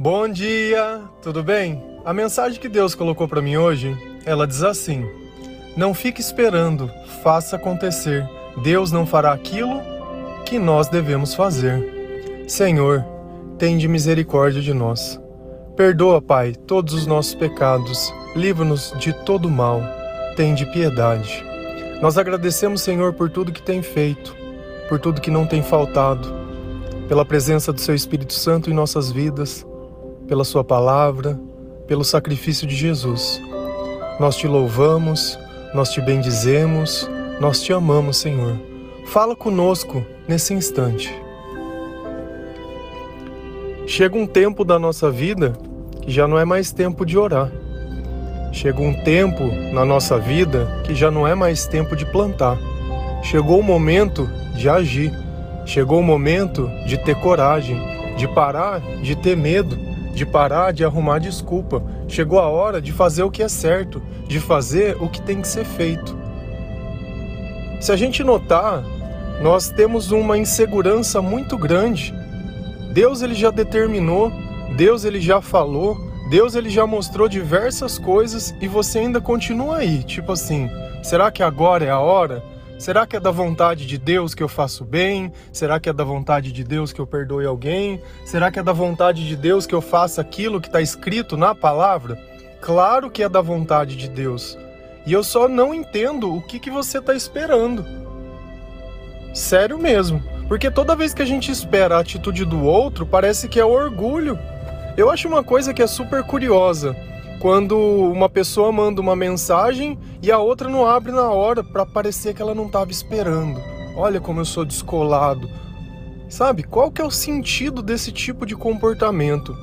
Bom dia, tudo bem? A mensagem que Deus colocou para mim hoje, ela diz assim: Não fique esperando, faça acontecer. Deus não fará aquilo que nós devemos fazer. Senhor, tende misericórdia de nós. Perdoa, Pai, todos os nossos pecados, livra-nos de todo mal. Tende piedade. Nós agradecemos, Senhor, por tudo que tem feito, por tudo que não tem faltado, pela presença do Seu Espírito Santo em nossas vidas pela Sua palavra, pelo sacrifício de Jesus. Nós te louvamos, nós te bendizemos, nós te amamos, Senhor. Fala conosco nesse instante. Chega um tempo da nossa vida que já não é mais tempo de orar. Chega um tempo na nossa vida que já não é mais tempo de plantar. Chegou o momento de agir. Chegou o momento de ter coragem, de parar de ter medo de parar de arrumar desculpa. Chegou a hora de fazer o que é certo, de fazer o que tem que ser feito. Se a gente notar, nós temos uma insegurança muito grande. Deus ele já determinou, Deus ele já falou, Deus ele já mostrou diversas coisas e você ainda continua aí, tipo assim, será que agora é a hora? Será que é da vontade de Deus que eu faço bem? Será que é da vontade de Deus que eu perdoe alguém? Será que é da vontade de Deus que eu faça aquilo que está escrito na palavra? Claro que é da vontade de Deus. E eu só não entendo o que, que você está esperando. Sério mesmo. Porque toda vez que a gente espera a atitude do outro, parece que é orgulho. Eu acho uma coisa que é super curiosa quando uma pessoa manda uma mensagem e a outra não abre na hora para parecer que ela não estava esperando. Olha como eu sou descolado. Sabe, qual que é o sentido desse tipo de comportamento?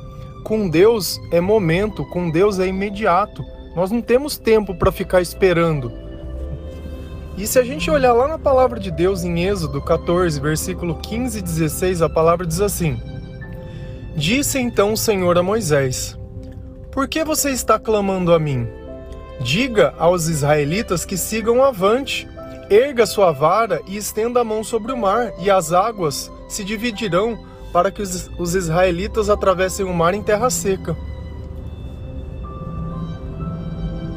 Com Deus é momento, com Deus é imediato. Nós não temos tempo para ficar esperando. E se a gente olhar lá na palavra de Deus em Êxodo 14, versículo 15 e 16, a palavra diz assim: Disse então o Senhor a Moisés: por que você está clamando a mim? Diga aos israelitas que sigam avante. Erga sua vara e estenda a mão sobre o mar, e as águas se dividirão para que os, israelitas atravessem o mar em terra seca.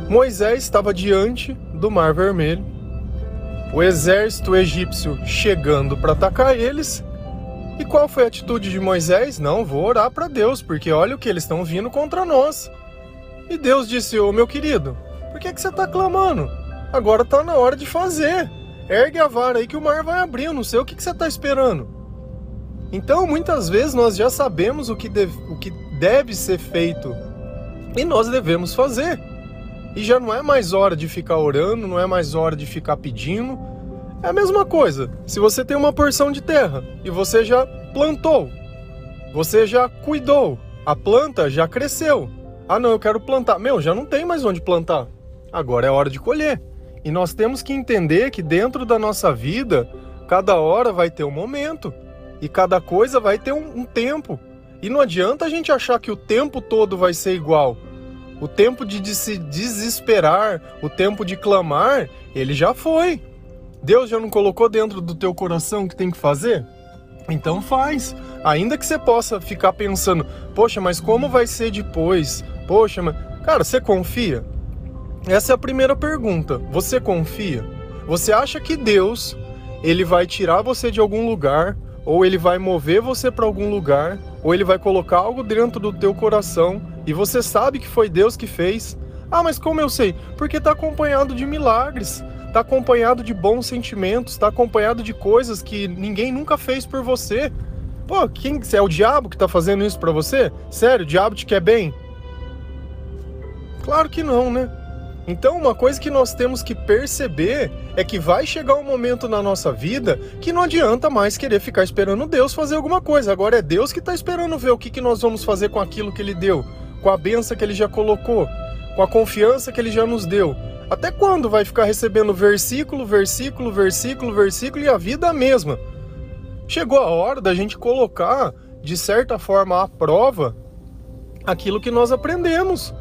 Moisés estava diante do Mar Vermelho. O exército egípcio chegando para atacar eles e qual foi a atitude de Moisés? Não, vou orar para Deus, porque olha o que eles estão vindo contra nós. E Deus disse: Ô meu querido, por que, que você está clamando? Agora está na hora de fazer. Ergue a vara aí que o mar vai abrir. Eu não sei o que, que você está esperando. Então, muitas vezes nós já sabemos o que, deve, o que deve ser feito e nós devemos fazer. E já não é mais hora de ficar orando, não é mais hora de ficar pedindo, é a mesma coisa. Se você tem uma porção de terra e você já plantou, você já cuidou, a planta já cresceu. Ah, não, eu quero plantar. Meu, já não tem mais onde plantar. Agora é hora de colher. E nós temos que entender que dentro da nossa vida, cada hora vai ter um momento e cada coisa vai ter um, um tempo. E não adianta a gente achar que o tempo todo vai ser igual. O tempo de se desesperar, o tempo de clamar, ele já foi. Deus já não colocou dentro do teu coração o que tem que fazer? Então faz. Ainda que você possa ficar pensando, poxa, mas como vai ser depois? Poxa, mas. Cara, você confia? Essa é a primeira pergunta. Você confia? Você acha que Deus ele vai tirar você de algum lugar, ou ele vai mover você para algum lugar, ou ele vai colocar algo dentro do teu coração e você sabe que foi Deus que fez? Ah, mas como eu sei? Porque está acompanhado de milagres está acompanhado de bons sentimentos, está acompanhado de coisas que ninguém nunca fez por você. Pô, quem é o diabo que está fazendo isso para você? Sério, o diabo te quer bem? Claro que não, né? Então, uma coisa que nós temos que perceber é que vai chegar um momento na nossa vida que não adianta mais querer ficar esperando Deus fazer alguma coisa. Agora é Deus que está esperando ver o que, que nós vamos fazer com aquilo que Ele deu, com a benção que Ele já colocou, com a confiança que Ele já nos deu. Até quando vai ficar recebendo versículo, versículo, versículo, versículo e a vida mesma? Chegou a hora da gente colocar, de certa forma, à prova aquilo que nós aprendemos.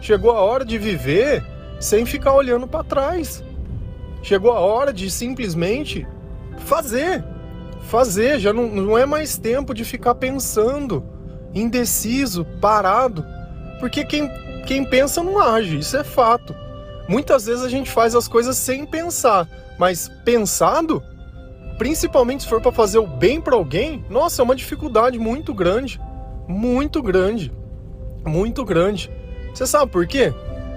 Chegou a hora de viver sem ficar olhando para trás. Chegou a hora de simplesmente fazer. Fazer, já não, não é mais tempo de ficar pensando. indeciso, parado, porque quem, quem pensa não age, isso é fato. Muitas vezes a gente faz as coisas sem pensar, mas pensado, principalmente se for para fazer o bem para alguém, nossa, é uma dificuldade muito grande, muito grande, muito grande. Você sabe por quê?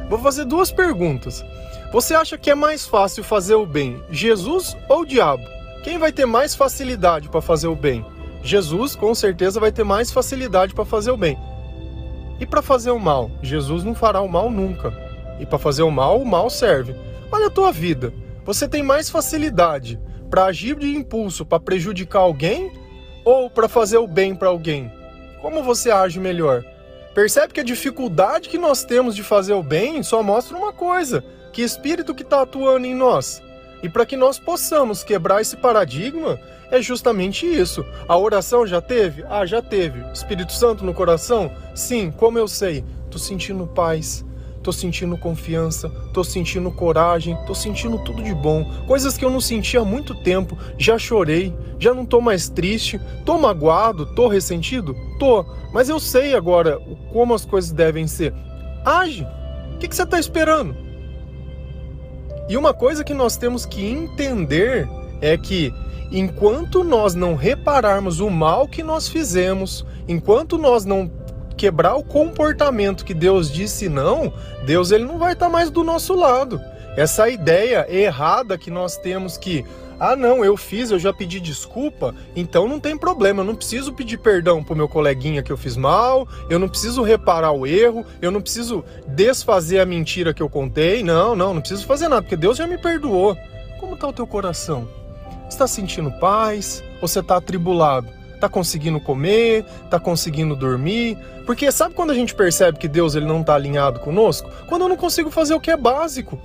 Vou fazer duas perguntas. Você acha que é mais fácil fazer o bem, Jesus ou o diabo? Quem vai ter mais facilidade para fazer o bem? Jesus, com certeza, vai ter mais facilidade para fazer o bem. E para fazer o mal? Jesus não fará o mal nunca. E para fazer o mal, o mal serve. Olha a tua vida. Você tem mais facilidade para agir de impulso para prejudicar alguém ou para fazer o bem para alguém? Como você age melhor? Percebe que a dificuldade que nós temos de fazer o bem só mostra uma coisa: que espírito que está atuando em nós. E para que nós possamos quebrar esse paradigma, é justamente isso. A oração já teve? Ah, já teve. Espírito Santo no coração? Sim, como eu sei? Tô sentindo paz, tô sentindo confiança, tô sentindo coragem, tô sentindo tudo de bom. Coisas que eu não sentia há muito tempo. Já chorei, já não tô mais triste, tô magoado, tô ressentido? Tô, mas eu sei agora como as coisas devem ser. Age! O que, que você está esperando? E uma coisa que nós temos que entender é que enquanto nós não repararmos o mal que nós fizemos, enquanto nós não quebrar o comportamento que Deus disse não, Deus ele não vai estar mais do nosso lado. Essa ideia errada que nós temos que ah, não, eu fiz, eu já pedi desculpa, então não tem problema, eu não preciso pedir perdão pro meu coleguinha que eu fiz mal, eu não preciso reparar o erro, eu não preciso desfazer a mentira que eu contei, não, não, não preciso fazer nada, porque Deus já me perdoou. Como tá o teu coração? Está sentindo paz? Ou você está atribulado? Está conseguindo comer? Está conseguindo dormir? Porque sabe quando a gente percebe que Deus ele não está alinhado conosco? Quando eu não consigo fazer o que é básico.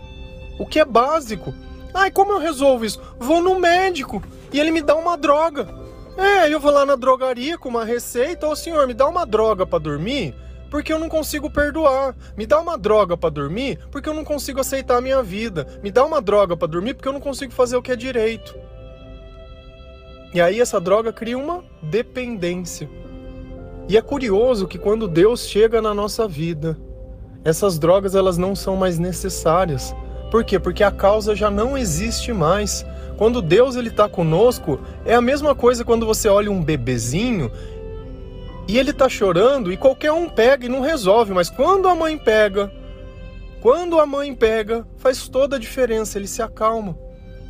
O que é básico. Ai, como eu resolvo isso? Vou no médico e ele me dá uma droga. É, eu vou lá na drogaria com uma receita. Ô senhor, me dá uma droga para dormir? porque eu não consigo perdoar. Me dá uma droga para dormir porque eu não consigo aceitar a minha vida. Me dá uma droga para dormir porque eu não consigo fazer o que é direito. E aí essa droga cria uma dependência. E é curioso que quando Deus chega na nossa vida, essas drogas elas não são mais necessárias. Por quê? Porque a causa já não existe mais. Quando Deus ele está conosco, é a mesma coisa quando você olha um bebezinho e ele está chorando e qualquer um pega e não resolve, mas quando a mãe pega, quando a mãe pega, faz toda a diferença, ele se acalma.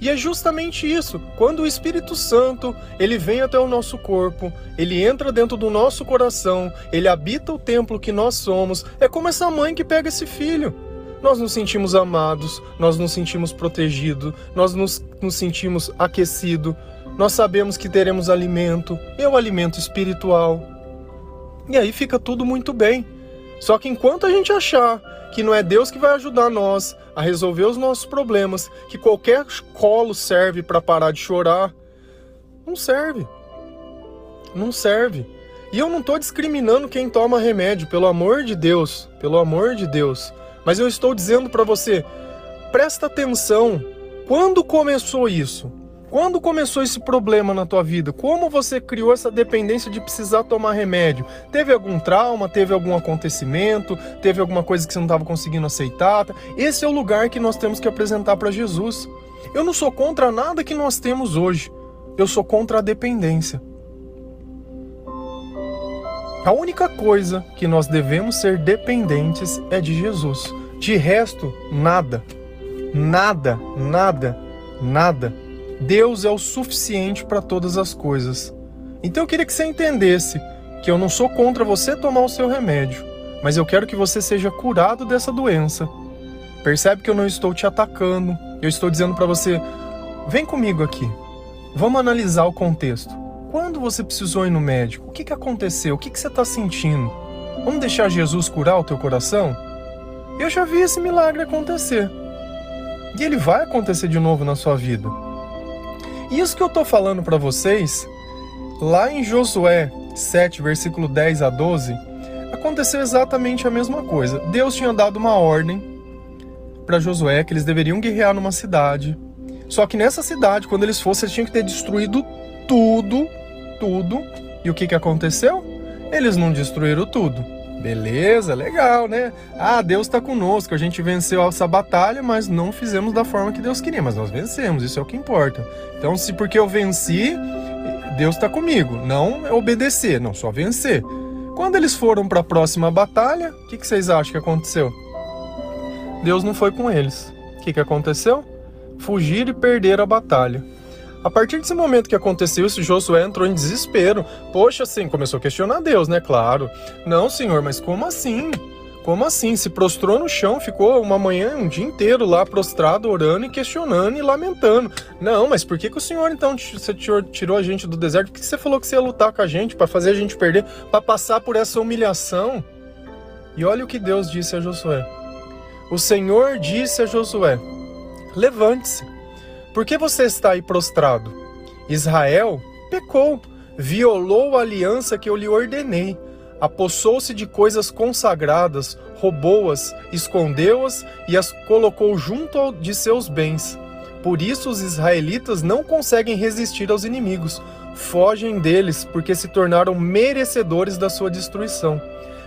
E é justamente isso. Quando o Espírito Santo, ele vem até o nosso corpo, ele entra dentro do nosso coração, ele habita o templo que nós somos, é como essa mãe que pega esse filho. Nós nos sentimos amados, nós nos sentimos protegidos, nós nos, nos sentimos aquecidos, nós sabemos que teremos alimento, é o alimento espiritual. E aí fica tudo muito bem. Só que enquanto a gente achar que não é Deus que vai ajudar nós a resolver os nossos problemas, que qualquer colo serve para parar de chorar. Não serve. Não serve. E eu não estou discriminando quem toma remédio, pelo amor de Deus, pelo amor de Deus. Mas eu estou dizendo para você, presta atenção. Quando começou isso? Quando começou esse problema na tua vida? Como você criou essa dependência de precisar tomar remédio? Teve algum trauma? Teve algum acontecimento? Teve alguma coisa que você não estava conseguindo aceitar? Esse é o lugar que nós temos que apresentar para Jesus. Eu não sou contra nada que nós temos hoje. Eu sou contra a dependência. A única coisa que nós devemos ser dependentes é de Jesus. De resto, nada. Nada, nada, nada. Deus é o suficiente para todas as coisas. Então eu queria que você entendesse que eu não sou contra você tomar o seu remédio, mas eu quero que você seja curado dessa doença. Percebe que eu não estou te atacando, eu estou dizendo para você: vem comigo aqui, vamos analisar o contexto. Quando você precisou ir no médico? O que, que aconteceu? O que, que você está sentindo? Vamos deixar Jesus curar o teu coração? Eu já vi esse milagre acontecer. E ele vai acontecer de novo na sua vida. Isso que eu estou falando para vocês, lá em Josué 7, versículo 10 a 12, aconteceu exatamente a mesma coisa. Deus tinha dado uma ordem para Josué que eles deveriam guerrear numa cidade. Só que nessa cidade, quando eles fossem, eles tinham que ter destruído tudo, tudo. E o que, que aconteceu? Eles não destruíram tudo. Beleza, legal, né? Ah, Deus está conosco, a gente venceu essa batalha, mas não fizemos da forma que Deus queria, mas nós vencemos, isso é o que importa. Então, se porque eu venci, Deus está comigo, não obedecer, não só vencer. Quando eles foram para a próxima batalha, o que, que, vocês acham que aconteceu? Deus não foi com eles. O que, que aconteceu? Fugir e perder a batalha. A partir desse momento que aconteceu isso, Josué entrou em desespero. Poxa, assim, começou a questionar Deus, né? Claro. Não, senhor, mas como assim? Como assim? Se prostrou no chão, ficou uma manhã, um dia inteiro lá prostrado, orando e questionando e lamentando. Não, mas por que, que o senhor então você tirou a gente do deserto? Por que você falou que você ia lutar com a gente para fazer a gente perder, para passar por essa humilhação? E olha o que Deus disse a Josué. O Senhor disse a Josué: Levante-se por que você está aí prostrado? Israel pecou, violou a aliança que eu lhe ordenei, apossou-se de coisas consagradas, roubou-as, escondeu-as e as colocou junto de seus bens. Por isso os israelitas não conseguem resistir aos inimigos, fogem deles porque se tornaram merecedores da sua destruição.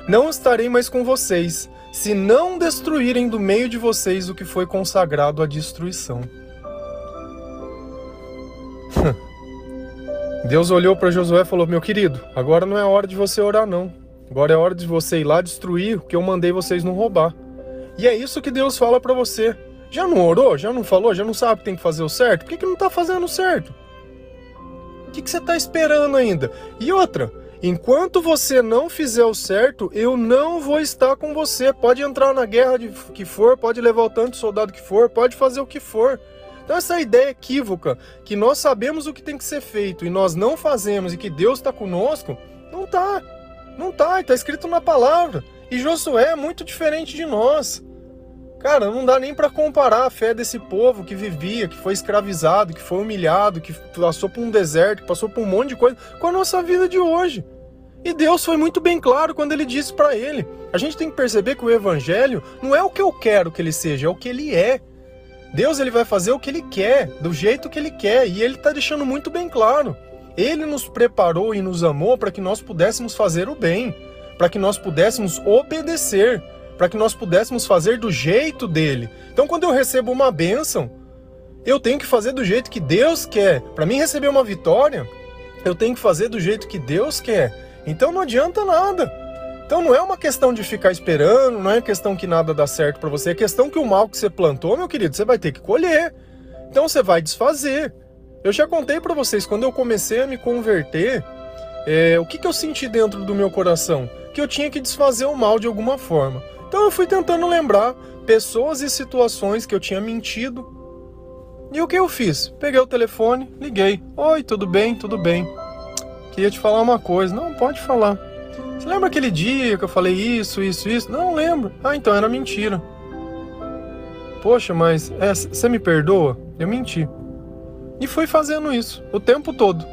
Não estarei mais com vocês, se não destruírem do meio de vocês o que foi consagrado à destruição. Deus olhou para Josué e falou: Meu querido, agora não é hora de você orar, não. Agora é hora de você ir lá destruir o que eu mandei vocês não roubar. E é isso que Deus fala para você. Já não orou? Já não falou? Já não sabe que tem que fazer o certo? Por que, que não está fazendo o certo? O que, que você está esperando ainda? E outra, enquanto você não fizer o certo, eu não vou estar com você. Pode entrar na guerra de, que for, pode levar o tanto de soldado que for, pode fazer o que for. Então, essa ideia equívoca que nós sabemos o que tem que ser feito e nós não fazemos e que Deus está conosco, não tá. Não tá, está escrito na palavra. E Josué é muito diferente de nós. Cara, não dá nem para comparar a fé desse povo que vivia, que foi escravizado, que foi humilhado, que passou por um deserto, que passou por um monte de coisa, com a nossa vida de hoje. E Deus foi muito bem claro quando ele disse para ele. A gente tem que perceber que o evangelho não é o que eu quero que ele seja, é o que ele é. Deus ele vai fazer o que ele quer, do jeito que ele quer, e ele está deixando muito bem claro. Ele nos preparou e nos amou para que nós pudéssemos fazer o bem, para que nós pudéssemos obedecer, para que nós pudéssemos fazer do jeito dele. Então, quando eu recebo uma bênção, eu tenho que fazer do jeito que Deus quer. Para mim receber uma vitória, eu tenho que fazer do jeito que Deus quer. Então não adianta nada. Então não é uma questão de ficar esperando, não é questão que nada dá certo para você, é questão que o mal que você plantou, meu querido, você vai ter que colher. Então você vai desfazer. Eu já contei para vocês, quando eu comecei a me converter, é, o que, que eu senti dentro do meu coração? Que eu tinha que desfazer o mal de alguma forma. Então eu fui tentando lembrar pessoas e situações que eu tinha mentido. E o que eu fiz? Peguei o telefone, liguei. Oi, tudo bem? Tudo bem. Queria te falar uma coisa. Não, pode falar. Você lembra aquele dia que eu falei isso, isso, isso? Não lembro. Ah, então era mentira. Poxa, mas você é, me perdoa? Eu menti. E fui fazendo isso o tempo todo.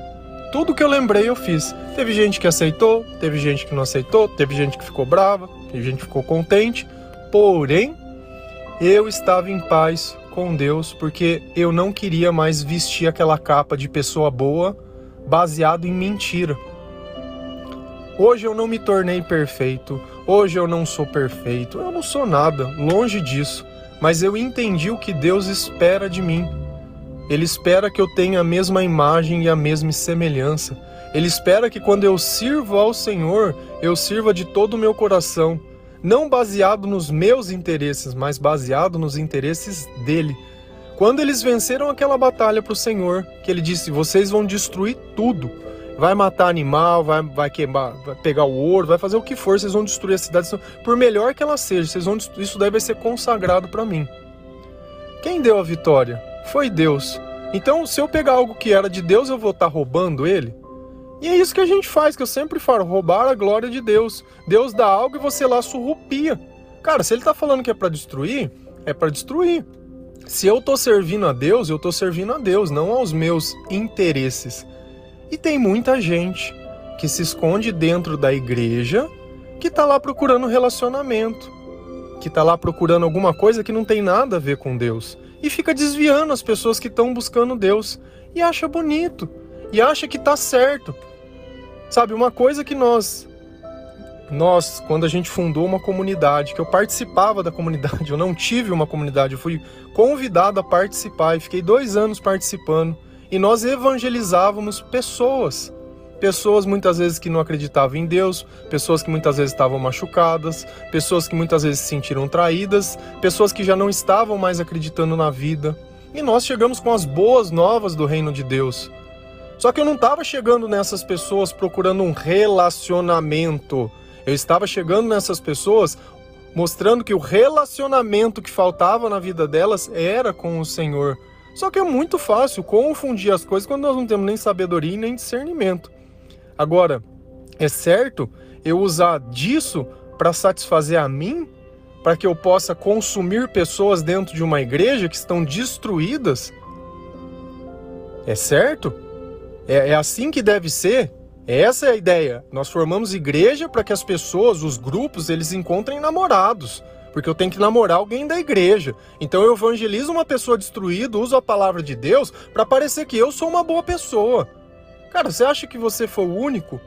Tudo que eu lembrei eu fiz. Teve gente que aceitou, teve gente que não aceitou, teve gente que ficou brava, teve gente que ficou contente. Porém, eu estava em paz com Deus porque eu não queria mais vestir aquela capa de pessoa boa baseado em mentira. Hoje eu não me tornei perfeito, hoje eu não sou perfeito, eu não sou nada, longe disso, mas eu entendi o que Deus espera de mim. Ele espera que eu tenha a mesma imagem e a mesma semelhança. Ele espera que quando eu sirvo ao Senhor, eu sirva de todo o meu coração, não baseado nos meus interesses, mas baseado nos interesses dele. Quando eles venceram aquela batalha para o Senhor, que ele disse: Vocês vão destruir tudo vai matar animal, vai, vai queimar, vai pegar o ouro, vai fazer o que for, vocês vão destruir a cidade, por melhor que ela seja, vocês vão, isso deve ser consagrado para mim. Quem deu a vitória? Foi Deus. Então, se eu pegar algo que era de Deus, eu vou estar tá roubando ele? E é isso que a gente faz, que eu sempre falo, roubar a glória de Deus. Deus dá algo e você lá surrupia. Cara, se ele está falando que é para destruir, é para destruir. Se eu estou servindo a Deus, eu estou servindo a Deus, não aos meus interesses. E tem muita gente que se esconde dentro da igreja que está lá procurando relacionamento, que está lá procurando alguma coisa que não tem nada a ver com Deus e fica desviando as pessoas que estão buscando Deus e acha bonito e acha que está certo. Sabe, uma coisa que nós nós, quando a gente fundou uma comunidade, que eu participava da comunidade, eu não tive uma comunidade, eu fui convidado a participar e fiquei dois anos participando. E nós evangelizávamos pessoas. Pessoas muitas vezes que não acreditavam em Deus, pessoas que muitas vezes estavam machucadas, pessoas que muitas vezes se sentiram traídas, pessoas que já não estavam mais acreditando na vida. E nós chegamos com as boas novas do reino de Deus. Só que eu não estava chegando nessas pessoas procurando um relacionamento. Eu estava chegando nessas pessoas mostrando que o relacionamento que faltava na vida delas era com o Senhor. Só que é muito fácil confundir as coisas quando nós não temos nem sabedoria e nem discernimento. Agora, é certo eu usar disso para satisfazer a mim, para que eu possa consumir pessoas dentro de uma igreja que estão destruídas? É certo? É, é assim que deve ser? Essa é a ideia. Nós formamos igreja para que as pessoas, os grupos, eles encontrem namorados. Porque eu tenho que namorar alguém da igreja. Então eu evangelizo uma pessoa destruída, uso a palavra de Deus para parecer que eu sou uma boa pessoa. Cara, você acha que você foi o único?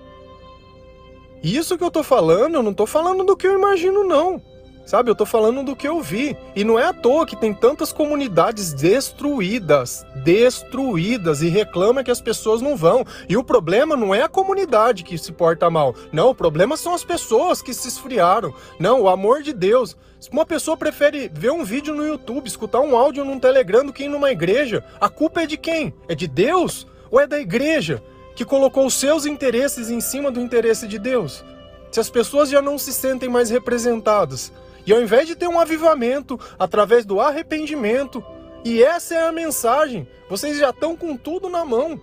Isso que eu tô falando, eu não tô falando do que eu imagino, não. Sabe, eu tô falando do que eu vi. E não é à toa que tem tantas comunidades destruídas, destruídas, e reclama que as pessoas não vão. E o problema não é a comunidade que se porta mal. Não, o problema são as pessoas que se esfriaram. Não, o amor de Deus. Uma pessoa prefere ver um vídeo no YouTube, escutar um áudio num Telegram do que ir numa igreja. A culpa é de quem? É de Deus? Ou é da igreja? Que colocou os seus interesses em cima do interesse de Deus? Se as pessoas já não se sentem mais representadas, e ao invés de ter um avivamento através do arrependimento, e essa é a mensagem, vocês já estão com tudo na mão.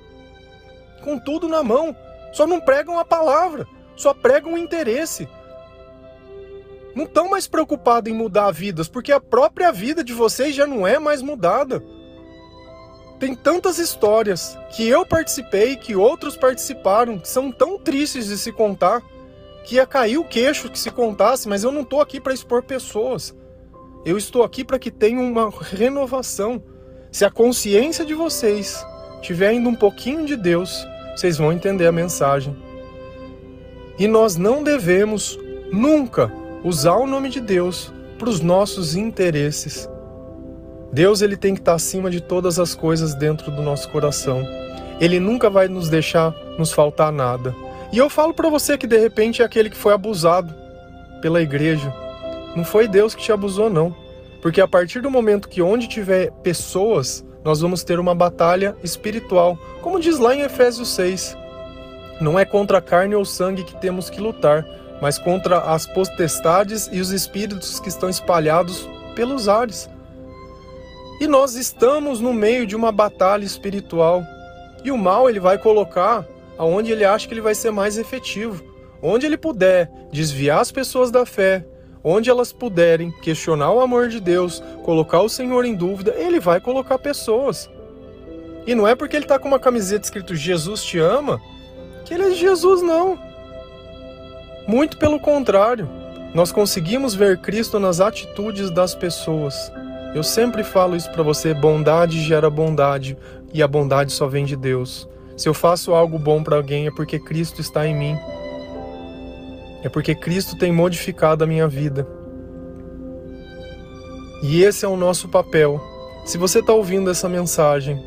Com tudo na mão. Só não pregam a palavra, só pregam o interesse. Não estão mais preocupados em mudar vidas, porque a própria vida de vocês já não é mais mudada. Tem tantas histórias que eu participei, que outros participaram, que são tão tristes de se contar que ia cair o queixo que se contasse, mas eu não estou aqui para expor pessoas. Eu estou aqui para que tenha uma renovação. Se a consciência de vocês tiver ainda um pouquinho de Deus, vocês vão entender a mensagem. E nós não devemos nunca usar o nome de Deus para os nossos interesses. Deus ele tem que estar acima de todas as coisas dentro do nosso coração. Ele nunca vai nos deixar nos faltar nada. E eu falo para você que de repente é aquele que foi abusado pela igreja. Não foi Deus que te abusou, não. Porque a partir do momento que onde tiver pessoas, nós vamos ter uma batalha espiritual. Como diz lá em Efésios 6. Não é contra a carne ou sangue que temos que lutar, mas contra as potestades e os espíritos que estão espalhados pelos ares. E nós estamos no meio de uma batalha espiritual. E o mal ele vai colocar aonde ele acha que ele vai ser mais efetivo. Onde ele puder desviar as pessoas da fé, onde elas puderem questionar o amor de Deus, colocar o Senhor em dúvida, ele vai colocar pessoas. E não é porque ele está com uma camiseta escrito Jesus te ama, que ele é Jesus, não. Muito pelo contrário, nós conseguimos ver Cristo nas atitudes das pessoas. Eu sempre falo isso para você: bondade gera bondade, e a bondade só vem de Deus. Se eu faço algo bom para alguém é porque Cristo está em mim. É porque Cristo tem modificado a minha vida. E esse é o nosso papel. Se você está ouvindo essa mensagem,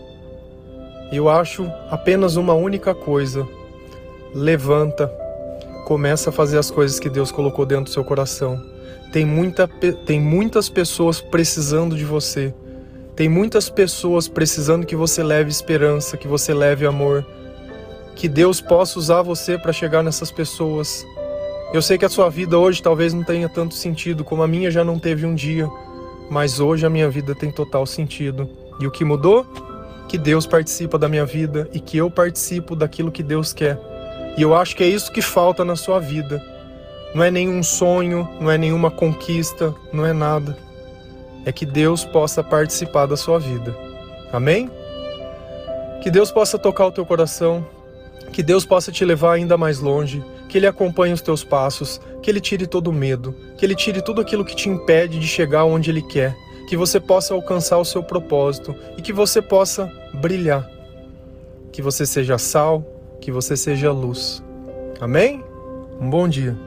eu acho apenas uma única coisa: levanta, começa a fazer as coisas que Deus colocou dentro do seu coração. Tem, muita, tem muitas pessoas precisando de você. Tem muitas pessoas precisando que você leve esperança, que você leve amor. Que Deus possa usar você para chegar nessas pessoas. Eu sei que a sua vida hoje talvez não tenha tanto sentido como a minha já não teve um dia, mas hoje a minha vida tem total sentido. E o que mudou? Que Deus participa da minha vida e que eu participo daquilo que Deus quer. E eu acho que é isso que falta na sua vida. Não é nenhum sonho, não é nenhuma conquista, não é nada é que Deus possa participar da sua vida. Amém? Que Deus possa tocar o teu coração, que Deus possa te levar ainda mais longe, que Ele acompanhe os teus passos, que Ele tire todo o medo, que Ele tire tudo aquilo que te impede de chegar onde Ele quer, que você possa alcançar o seu propósito e que você possa brilhar. Que você seja sal, que você seja luz. Amém? Um bom dia.